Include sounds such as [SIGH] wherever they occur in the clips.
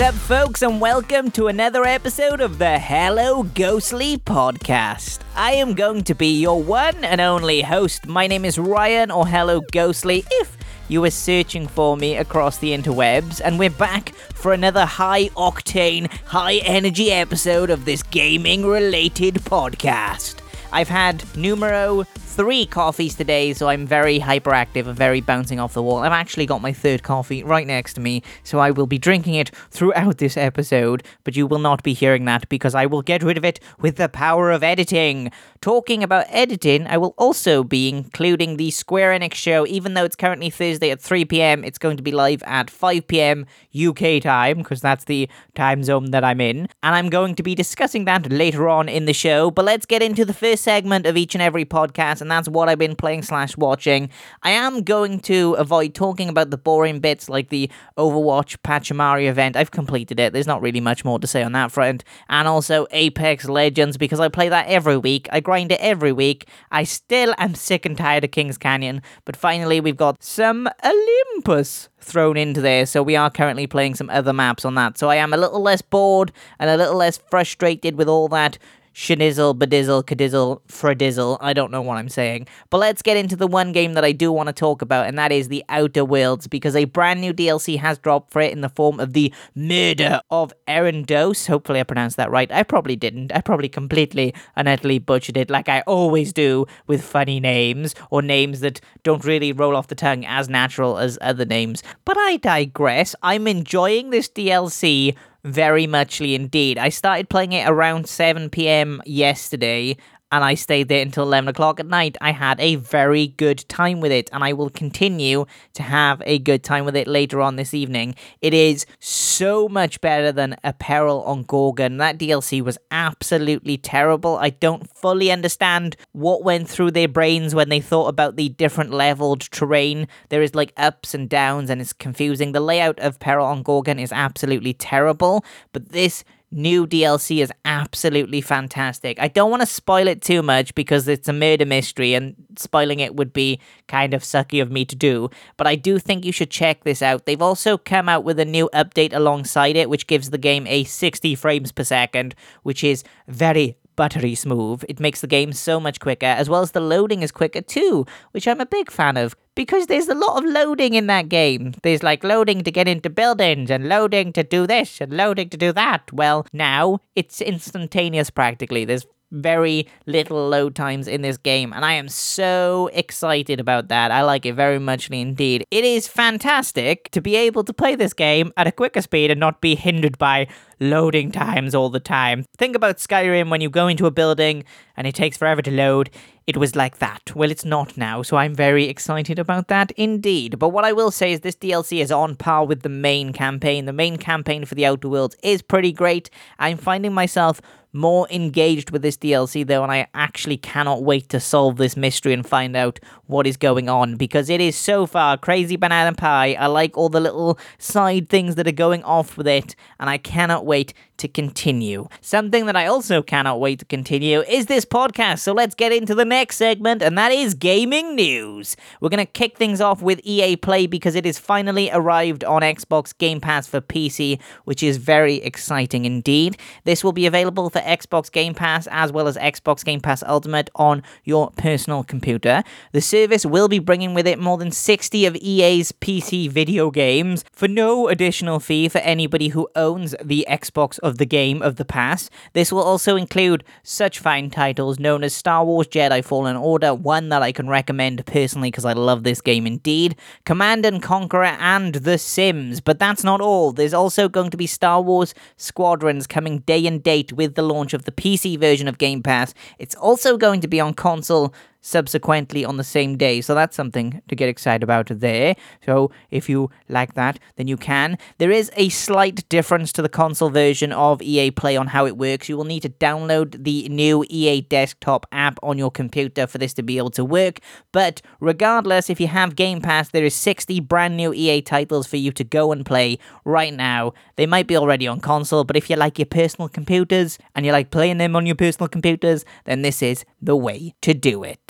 What's up, folks, and welcome to another episode of the Hello Ghostly podcast. I am going to be your one and only host. My name is Ryan, or Hello Ghostly, if you were searching for me across the interwebs, and we're back for another high octane, high energy episode of this gaming related podcast. I've had numero three coffees today, so I'm very hyperactive and very bouncing off the wall. I've actually got my third coffee right next to me, so I will be drinking it throughout this episode, but you will not be hearing that because I will get rid of it with the power of editing. Talking about editing, I will also be including the Square Enix show, even though it's currently Thursday at 3 pm, it's going to be live at 5 pm UK time, because that's the time zone that I'm in, and I'm going to be discussing that later on in the show. But let's get into the first segment of each and every podcast, and that's what I've been playing slash watching. I am going to avoid talking about the boring bits like the Overwatch Pachimari event. I've completed it. There's not really much more to say on that front. And also Apex Legends because I play that every week. I grind it every week. I still am sick and tired of Kings Canyon, but finally we've got some Olympus thrown into there. So we are currently playing some other maps on that. So I am a little less bored and a little less frustrated with all that shinizzle, bedizzle, cadizzle, fradizzle. I don't know what I'm saying. But let's get into the one game that I do want to talk about, and that is the Outer Worlds, because a brand new DLC has dropped for it in the form of the Murder of Erendos. Hopefully I pronounced that right. I probably didn't. I probably completely and utterly butchered it like I always do with funny names, or names that don't really roll off the tongue as natural as other names. But I digress. I'm enjoying this DLC very muchly indeed. I started playing it around 7 p.m. yesterday and I stayed there until 11 o'clock at night. I had a very good time with it, and I will continue to have a good time with it later on this evening. It is so much better than Peril on Gorgon. That DLC was absolutely terrible. I don't fully understand what went through their brains when they thought about the different leveled terrain. There is like ups and downs, and it's confusing. The layout of Peril on Gorgon is absolutely terrible, but this new DLC is absolutely fantastic. I don't want to spoil it too much because it's a murder mystery and spoiling it would be kind of sucky of me to do, but I do think you should check this out. They've also come out with a new update alongside it which gives the game a 60 frames per second, which is very buttery smooth. It makes the game so much quicker, as well as the loading is quicker too, which I'm a big fan of because there's a lot of loading in that game. There's like loading to get into buildings and loading to do this and loading to do that. Well, now it's instantaneous practically. There's very little load times in this game, and I am so excited about that. I like it very muchly indeed. It is fantastic to be able to play this game at a quicker speed and not be hindered by loading times all the time. Think about Skyrim when you go into a building and it takes forever to load. It was like that. Well, it's not now, so I'm very excited about that indeed. But what I will say is this DLC is on par with the main campaign. The main campaign for the Outer Worlds is pretty great. I'm finding myself more engaged with this DLC though, and I actually cannot wait to solve this mystery and find out what is going on because it is so far crazy banana pie. I like all the little side things that are going off with it, and I cannot wait to continue. Something that I also cannot wait to continue is this podcast. So let's get into the next segment, and that is gaming news. We're going to kick things off with EA Play because it is finally arrived on Xbox Game Pass for PC, which is very exciting indeed. This will be available for Xbox Game Pass as well as Xbox Game Pass Ultimate on your personal computer. The service will be bringing with it more than 60 of EA's PC video games for no additional fee for anybody who owns the Xbox of the game of the past. This will also include such fine titles known as Star Wars Jedi Fallen Order, one that I can recommend personally because I love this game indeed, Command and Conqueror, and The Sims. But that's not all. There's also going to be Star Wars Squadrons coming day and date with the launch of the PC version of Game Pass. It's also going to be on console subsequently on the same day. So that's something to get excited about there. So if you like that, then you can. There is a slight difference to the console version of EA Play on how it works. You will need to download the new EA Desktop app on your computer for this to be able to work. But regardless, if you have Game Pass, there is 60 brand new EA titles for you to go and play right now. They might be already on console, but if you like your personal computers and you like playing them on your personal computers, then this is the way to do it.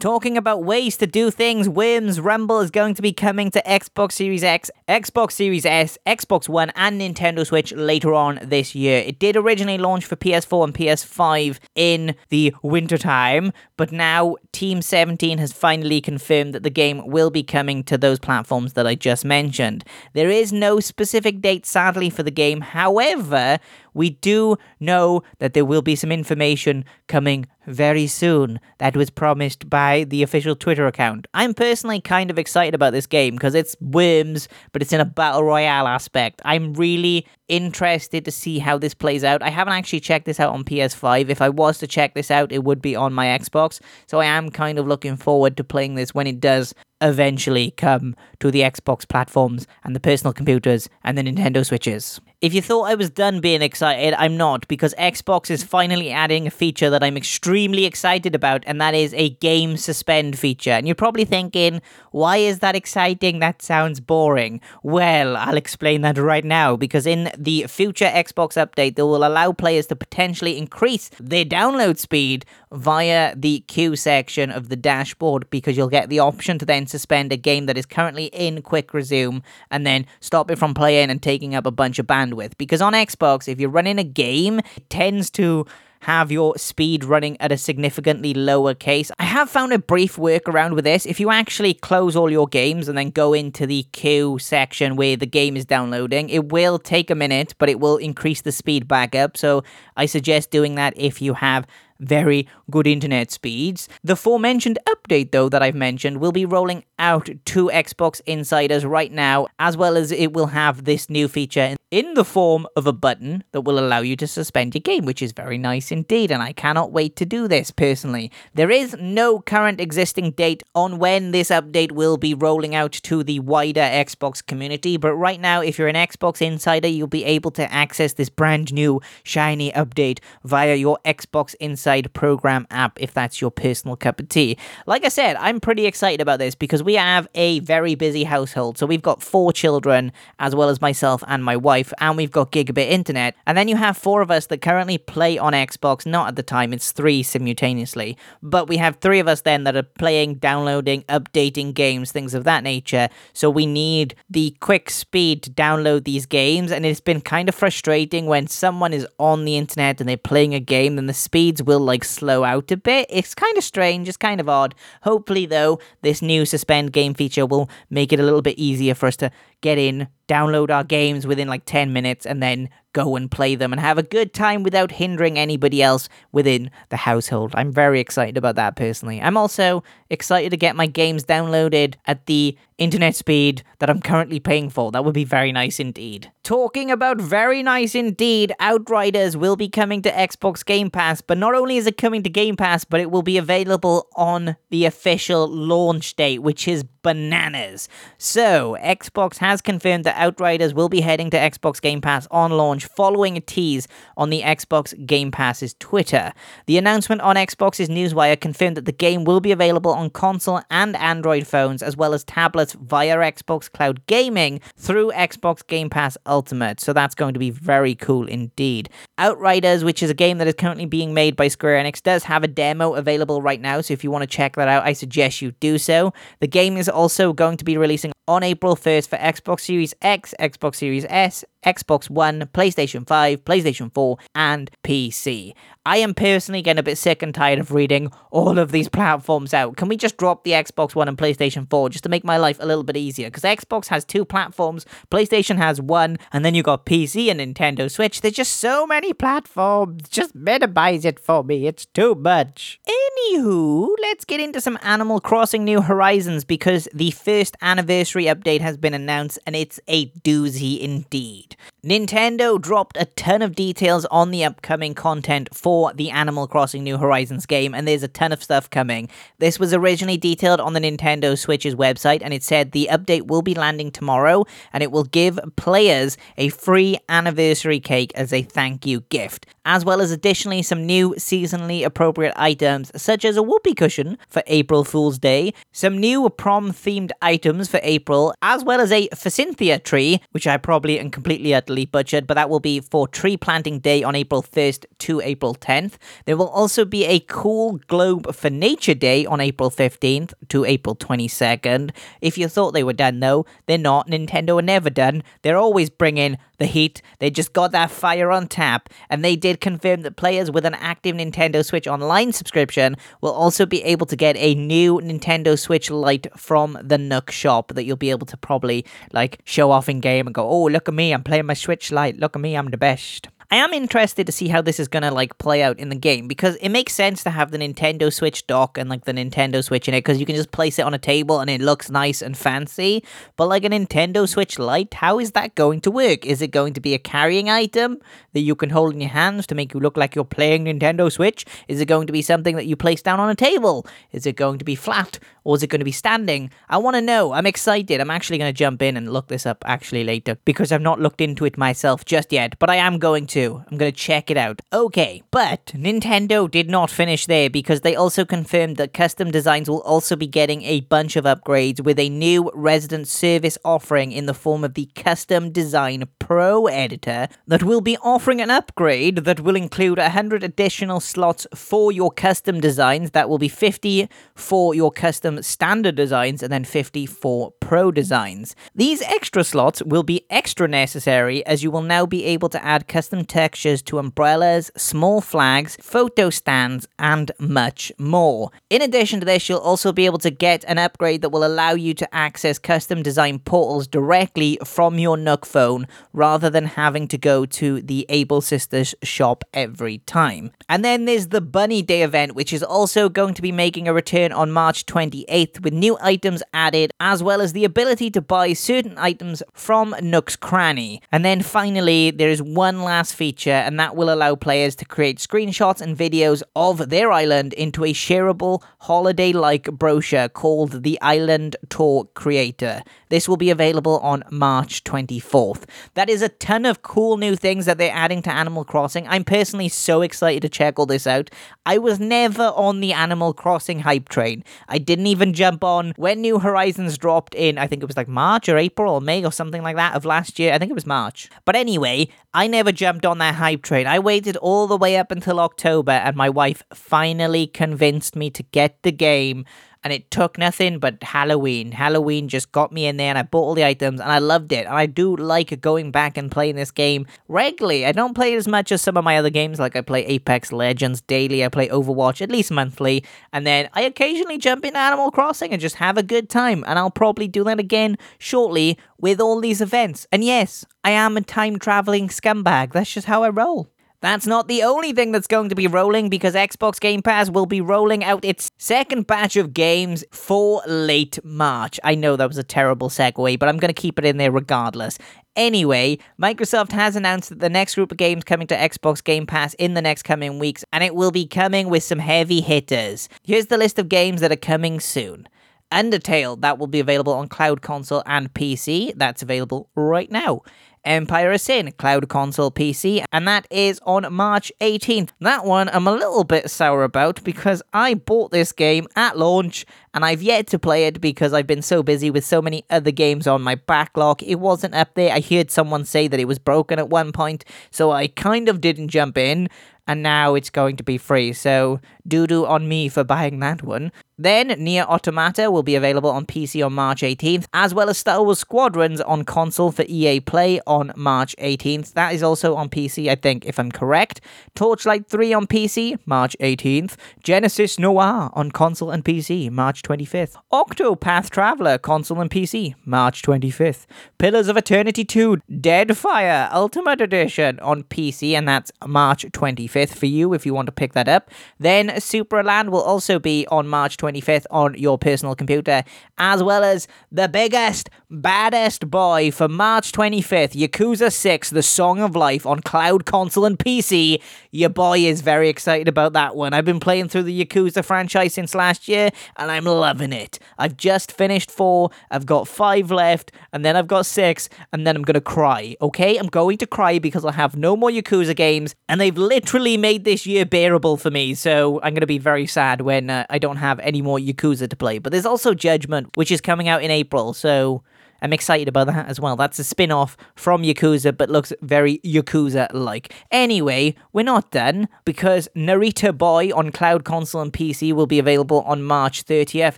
Talking about ways to do things, Worms Rumble is going to be coming to Xbox Series X, Xbox Series S, Xbox One, and Nintendo Switch later on this year. It did originally launch for PS4 and PS5 in the wintertime, but now Team 17 has finally confirmed that the game will be coming to those platforms that I just mentioned. There is no specific date, sadly, for the game. However, we do know that there will be some information coming very soon that was promised by the official Twitter account. I'm personally kind of excited about this game because it's Worms, but it's in a battle royale aspect. I'm really interested to see how this plays out. I haven't actually checked this out on PS5. If I was to check this out, it would be on my Xbox. So I am kind of looking forward to playing this when it does eventually come to the Xbox platforms and the personal computers and the Nintendo Switches. If you thought I was done being excited, I'm not, because Xbox is finally adding a feature that I'm extremely excited about, and that is a game suspend feature. And you're probably thinking, why is that exciting? That sounds boring. Well, I'll explain that right now, because in the future Xbox update, they will allow players to potentially increase their download speed via the queue section of the dashboard, because you'll get the option to then suspend a game that is currently in quick resume and then stop it from playing and taking up a bunch of bandwidth. Because on Xbox, if you're running a game, it tends to have your speed running at a significantly lower case. I have found a brief workaround with this. If you actually close all your games and then go into the queue section where the game is downloading, it will take a minute, but it will increase the speed back up. So I suggest doing that if you have very good internet speeds. The aforementioned update, though, that I've mentioned, will be rolling out to Xbox Insiders right now, as well as it will have this new feature in the form of a button that will allow you to suspend your game, which is very nice indeed, and I cannot wait to do this personally. There is no current existing date on when this update will be rolling out to the wider Xbox community, but right now, if you're an Xbox Insider, you'll be able to access this brand new shiny update via your Xbox Inside program app if that's your personal cup of tea. Like I said, I'm pretty excited about this because we have a very busy household. So we've got four children, as well as myself and my wife, and we've got gigabit internet. And then you have four of us that currently play on Xbox, not at the time, it's three simultaneously. But we have three of us then that are playing, downloading, updating games, things of that nature. So we need the quick speed to download these games. And it's been kind of frustrating when someone is on the internet and they're playing a game, then the speeds will like slow out a bit. It's kind of strange, it's kind of odd. Hopefully, though, this new suspend game feature will make it a little bit easier for us to get in, download our games within like 10 minutes, and then go and play them and have a good time without hindering anybody else within the household. I'm very excited about that personally. I'm also excited to get my games downloaded at the internet speed that I'm currently paying for. That would be very nice indeed. Talking about very nice indeed, Outriders will be coming to Xbox Game Pass, but not only is it coming to Game Pass, but it will be available on the official launch date, which is bananas. So, Xbox has confirmed that Outriders will be heading to Xbox Game Pass on launch following a tease on the Xbox Game Pass's Twitter. The announcement on Xbox's Newswire confirmed that the game will be available on console and Android phones as well as tablets via Xbox Cloud Gaming through Xbox Game Pass Ultimate. So that's going to be very cool indeed. Outriders, which is a game that is currently being made by Square Enix, does have a demo available right now. So if you want to check that out, I suggest you do so. The game is also going to be releasing on April 1st for Xbox Series X, Xbox Series S, Xbox One, PlayStation 5, PlayStation 4, and PC. I am personally getting a bit sick and tired of reading all of these [LAUGHS] platforms out. Can we just drop the Xbox One and PlayStation 4 just to make my life a little bit easier? Because Xbox has two platforms, PlayStation has one, and then you got PC and Nintendo Switch. There's just so many platforms. Just minimize it for me. It's too much. Anywho, let's get into some Animal Crossing New Horizons because the first anniversary update has been announced and it's a doozy indeed. Nintendo dropped a ton of details on the upcoming content for the Animal Crossing New Horizons game, and there's a ton of stuff coming. This was originally detailed on the Nintendo Switch's website, and it said the update will be landing tomorrow, and it will give players a free anniversary cake as a thank you gift. as well as additionally some new seasonally appropriate items, such as a whoopee cushion for April Fool's Day, some new prom themed items for April, as well as a Forsythia tree, which I probably and completely utterly butchered, but that will be for tree planting day on April 1st to April 10th. There will also be a cool globe for nature day on April 15th to April 22nd. If you thought they were done though, they're not. Nintendo are never done. They're always bringing the heat. They just got that fire on tap, and they did confirm that players with an active Nintendo Switch Online subscription will also be able to get a new Nintendo Switch Lite from the Nook shop that you'll be able to probably like show off in game and go, "Oh, look at me, I'm playing my Switch Lite. Look at me, I'm the best." I am interested to see how this is gonna like play out in the game because it makes sense to have the Nintendo Switch dock and like the Nintendo Switch in it because you can just place it on a table and it looks nice and fancy. But like a Nintendo Switch Lite, how is that going to work? Is it going to be a carrying item that you can hold in your hands to make you look like you're playing Nintendo Switch? Is it going to be something that you place down on a table? Is it going to be flat or is it going to be standing? I want to know. I'm excited. I'm actually going to jump in and look this up actually later because I've not looked into it myself just yet, but I am going to. I'm going to check it out. Okay, but Nintendo did not finish there because they also confirmed that custom designs will also be getting a bunch of upgrades with a new resident service offering in the form of the Custom Design Pro editor that will be offering an upgrade that will include 100 additional slots for your custom designs. That will be 50 for your custom standard designs and then 50 for pro designs. These extra slots will be extra necessary as you will now be able to add custom textures to umbrellas, small flags, photo stands, and much more. In addition to this, you'll also be able to get an upgrade that will allow you to access custom design portals directly from your Nook phone rather than having to go to the Able Sisters shop every time. And then there's the Bunny Day event, which is also going to be making a return on March 28th with new items added, as well as the ability to buy certain items from Nook's Cranny. And then finally, there is one last feature, and that will allow players to create screenshots and videos of their island into a shareable holiday like brochure called the Island Tour Creator. This will be available on March 24th. That is a ton of cool new things that they're adding to Animal Crossing. I'm personally so excited to check all this out. I was never on the Animal Crossing hype train. I didn't even jump on when New Horizons dropped in, I think it was like March or April or May or something like that of last year. I think it was March. But anyway, I never jumped on that hype train. I waited all the way up until October, and my wife finally convinced me to get the game and it took nothing but Halloween. Halloween just got me in there and I bought all the items and I loved it. And I do like going back and playing this game regularly. I don't play it as much as some of my other games, like I play Apex Legends daily, I play Overwatch at least monthly, and then I occasionally jump in Animal Crossing and just have a good time. And I'll probably do that again shortly with all these events. And yes, I am a time traveling scumbag. That's just how I roll. That's not the only thing that's going to be rolling because Xbox Game Pass will be rolling out its second batch of games for late March. I know that was a terrible segue, but I'm going to keep it in there regardless. Anyway, Microsoft has announced that the next group of games coming to Xbox Game Pass in the next coming weeks, and it will be coming with some heavy hitters. Here's the list of games that are coming soon. Undertale, that will be available on Cloud Console and PC. That's available right now. Empire Sin, Cloud Console PC, and that is on March 18th. That one I'm a little bit sour about because I bought this game at launch and I've yet to play it because I've been so busy with so many other games on my backlog. It wasn't up there. I heard someone say that it was broken at one point, so I kind of didn't jump in and now it's going to be free. So doo doo on me for buying that one. Then Nier Automata will be available on PC on March 18th, as well as Star Wars Squadrons on console for EA Play on March 18th. That is also on PC, I think, if I'm correct. Torchlight 3 on PC, March 18th. Genesis Noir on console and PC, March 25th. Octopath Traveler, console and PC, March 25th. Pillars of Eternity 2, Deadfire Ultimate Edition on PC, and that's March 25th. 25th for you if you want to pick that up. Then Supraland will also be on March 25th on your personal computer, as well as the biggest, baddest boy for March 25th, Yakuza 6, The Song of Life on cloud console and PC. Your boy is very excited about that one. I've been playing through the Yakuza franchise since last year, and I'm loving it. I've just finished four, I've got five left, and then I've got six, and then I'm gonna cry, okay? I'm going to cry because I have no more Yakuza games, and they've literally made this year bearable for me, so I'm gonna be very sad when uh, I don't have any more Yakuza to play. But there's also Judgment, which is coming out in April, so I'm excited about that as well. That's a spin off from Yakuza, but looks very Yakuza like. Anyway, we're not done because Narita Boy on Cloud Console and PC will be available on March 30th,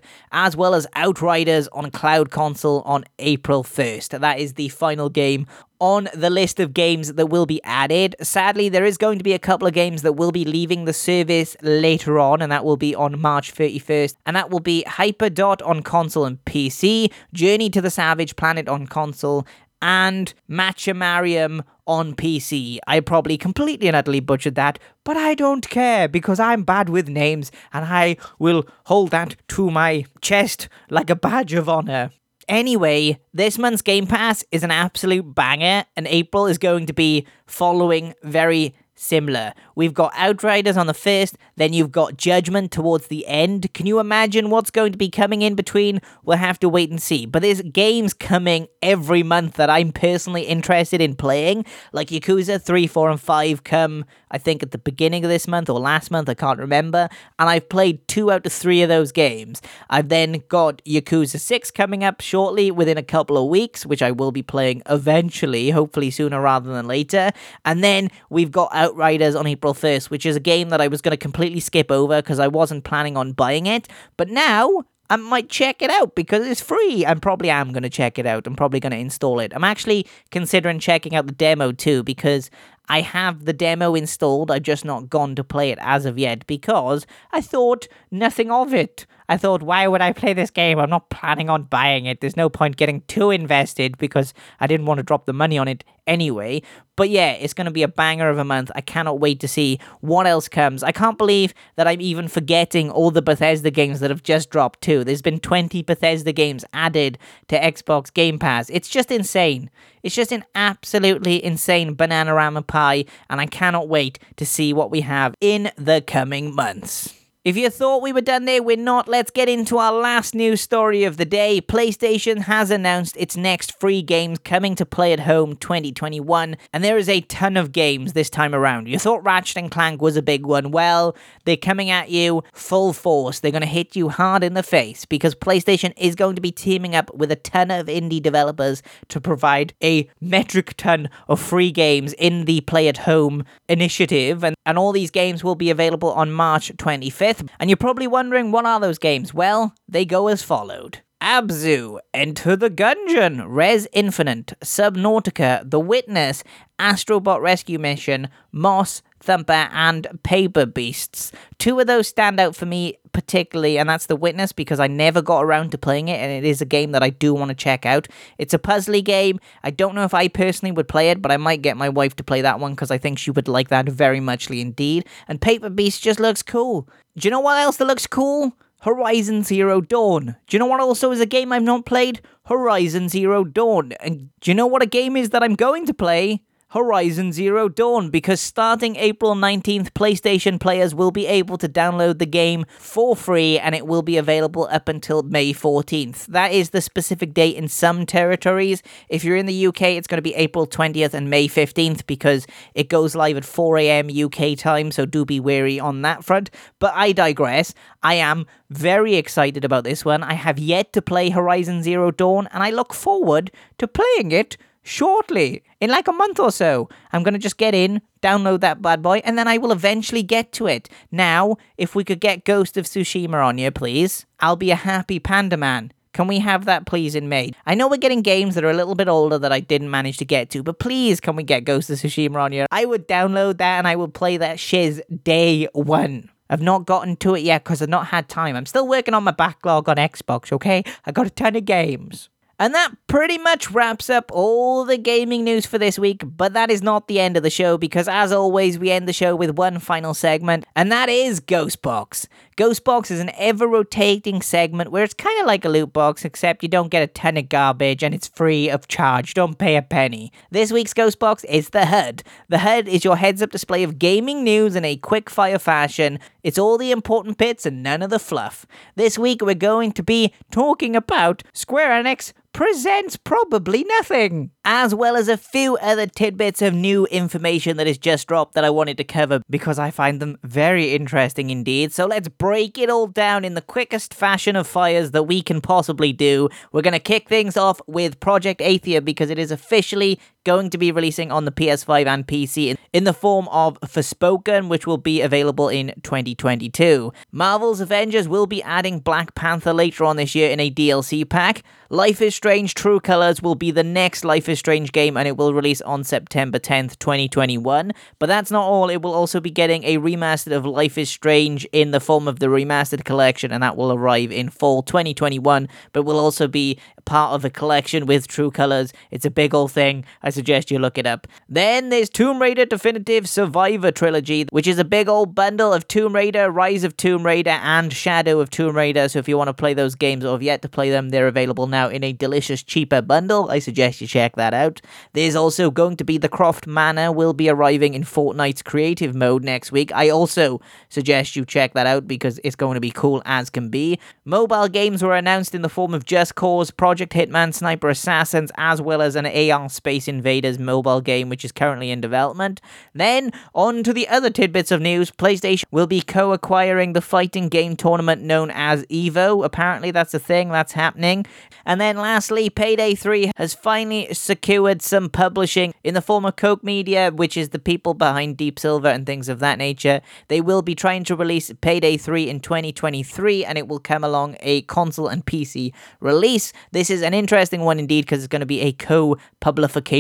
as well as Outriders on Cloud Console on April 1st. That is the final game on the list of games that will be added. Sadly, there is going to be a couple of games that will be leaving the service later on, and that will be on March 31st. And that will be Hyperdot on console and PC, Journey to the Savage Planet on console, and Matchamarium on PC. I probably completely and utterly butchered that, but I don't care because I'm bad with names and I will hold that to my chest like a badge of honor. Anyway, this month's Game Pass is an absolute banger, and April is going to be following very similar. We've got Outriders on the first, then you've got Judgment towards the end. Can you imagine what's going to be coming in between? We'll have to wait and see. But there's games coming every month that I'm personally interested in playing, like Yakuza 3, 4, and 5 come, I think, at the beginning of this month or last month, I can't remember. And I've played two out of three of those games. I've then got Yakuza 6 coming up shortly within a couple of weeks, which I will be playing eventually, hopefully sooner rather than later. And then we've got Outriders on April 1st, which is a game that I was going to completely skip over because I wasn't planning on buying it. But now I might check it out because it's free. I probably am going to check it out. I'm probably going to install it. I'm actually considering checking out the demo too because I have the demo installed. I've just not gone to play it as of yet because I thought nothing of it. I thought, why would I play this game? I'm not planning on buying it. There's no point getting too invested because I didn't want to drop the money on it anyway. But yeah, it's going to be a banger of a month. I cannot wait to see what else comes. I can't believe that I'm even forgetting all the Bethesda games that have just dropped too. There's been 20 Bethesda games added to Xbox Game Pass. It's just insane. It's just an absolutely insane bananarama pie, and I cannot wait to see what we have in the coming months. If you thought we were done there, we're not. Let's get into our last news story of the day. PlayStation has announced its next free games coming to Play at Home 2021, and there is a ton of games this time around. You thought Ratchet and Clank was a big one. Well, they're coming at you full force. They're going to hit you hard in the face because PlayStation is going to be teaming up with a ton of indie developers to provide a metric ton of free games in the Play at Home initiative, and, and all these games will be available on March 25th. And you're probably wondering, what are those games? Well, they go as followed. Abzu, Enter the Gungeon, Rez Infinite, Subnautica, The Witness, Astrobot Rescue Mission, Moss, Thumper, and Paper Beasts. Two of those stand out for me particularly, and that's The Witness because I never got around to playing it, and it is a game that I do want to check out. It's a puzzly game. I don't know if I personally would play it, but I might get my wife to play that one because I think she would like that very muchly indeed. And Paper Beast just looks cool. Do you know what else that looks cool? Horizon Zero Dawn. Do you know what also is a game I've not played? Horizon Zero Dawn. And do you know what a game is that I'm going to play? Horizon Zero Dawn because starting April 19th, PlayStation players will be able to download the game for free and it will be available up until May 14th. That is the specific date in some territories. If you're in the UK, it's going to be April 20th and May 15th because it goes live at 4 a.m. UK time, so do be wary on that front. But I digress. I am very excited about this one. I have yet to play Horizon Zero Dawn and I look forward to playing it shortly, in like a month or so. I'm going to just get in, download that bad boy, and then I will eventually get to it. Now, if we could get Ghost of Tsushima on you, please, I'll be a happy panda man. Can we have that, please, in May? I know we're getting games that are a little bit older that I didn't manage to get to, but please, can we get Ghost of Tsushima on you? I would download that and I would play that shiz day one. I've not gotten to it yet because I've not had time. I'm still working on my backlog on Xbox, okay? I got a ton of games. And that pretty much wraps up all the gaming news for this week, but that is not the end of the show because, as always, we end the show with one final segment, and that is Ghostbox. Ghostbox is an ever rotating segment where it's kind of like a loot box, except you don't get a ton of garbage and it's free of charge. Don't pay a penny. This week's Ghostbox is the HUD. The HUD is your heads up display of gaming news in a quick fire fashion. It's all the important bits and none of the fluff. This week we're going to be talking about Square Enix presents probably nothing, as well as a few other tidbits of new information that has just dropped that I wanted to cover because I find them very interesting indeed. So let's break it all down in the quickest fashion of fires that we can possibly do. We're going to kick things off with Project Athia because it is officially going to be releasing on the PS5 and PC in, the form of Forspoken, which will be available in 2022. Marvel's Avengers will be adding Black Panther later on this year in a DLC pack. Life is Strange True Colors will be the next Life is Strange game and it will release on September 10th, 2021. But that's not all, it will also be getting a remastered of Life is Strange in the form of the remastered collection and that will arrive in fall 2021, but will also be part of a collection with True Colors. It's a big old thing. I suggest you look it up. Then there's Tomb Raider Definitive Survivor Trilogy, which is a big old bundle of Tomb Raider, Rise of Tomb Raider, and Shadow of Tomb Raider. So if you want to play those games or have yet to play them, they're available now in a delicious, cheaper bundle. I suggest you check that out. There's also going to be the Croft Manor will be arriving in Fortnite's creative mode next week. I also suggest you check that out because it's going to be cool as can be. Mobile games were announced in the form of Just Cause, Project Hitman, Sniper Assassins, as well as an AR Space Invaders mobile game, which is currently in development. Then, on to the other tidbits of news PlayStation will be co acquiring the fighting game tournament known as EVO. Apparently, that's a thing that's happening. And then, lastly, Payday 3 has finally secured some publishing in the form of Koch Media, which is the people behind Deep Silver and things of that nature. They will be trying to release Payday 3 in 2023, and it will come along a console and PC release. This is an interesting one indeed because it's going to be a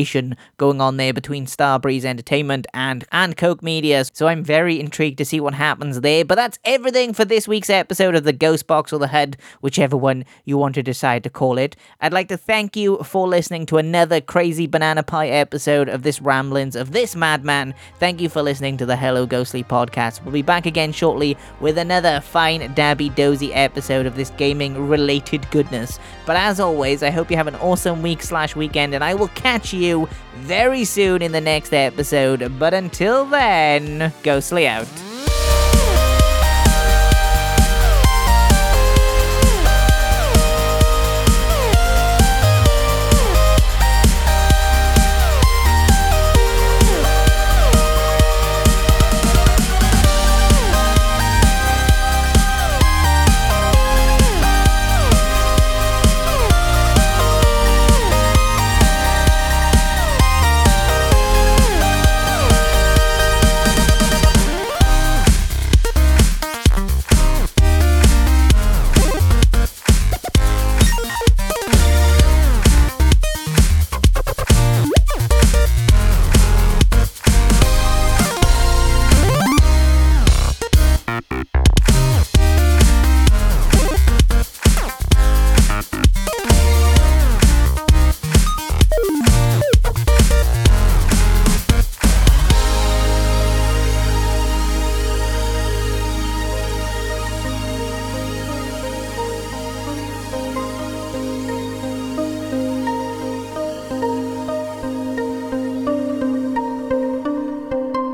co-publication going on there between Starbreeze Entertainment and and Koch Media. So I'm very intrigued to see what happens there. But that's everything for this week's episode of the Ghost Box or the HUD, whichever one you want to decide to call it. I'd like to thank you for listening to another crazy banana pie episode of this ramblings of this madman. Thank you for listening to the Hello Ghostly podcast. We'll be back again shortly with another fine dabby dozy episode of this gaming related goodness. But as always, I hope you have an awesome week slash weekend, and I will catch you very soon in the next episode. But until then, Ghostly out.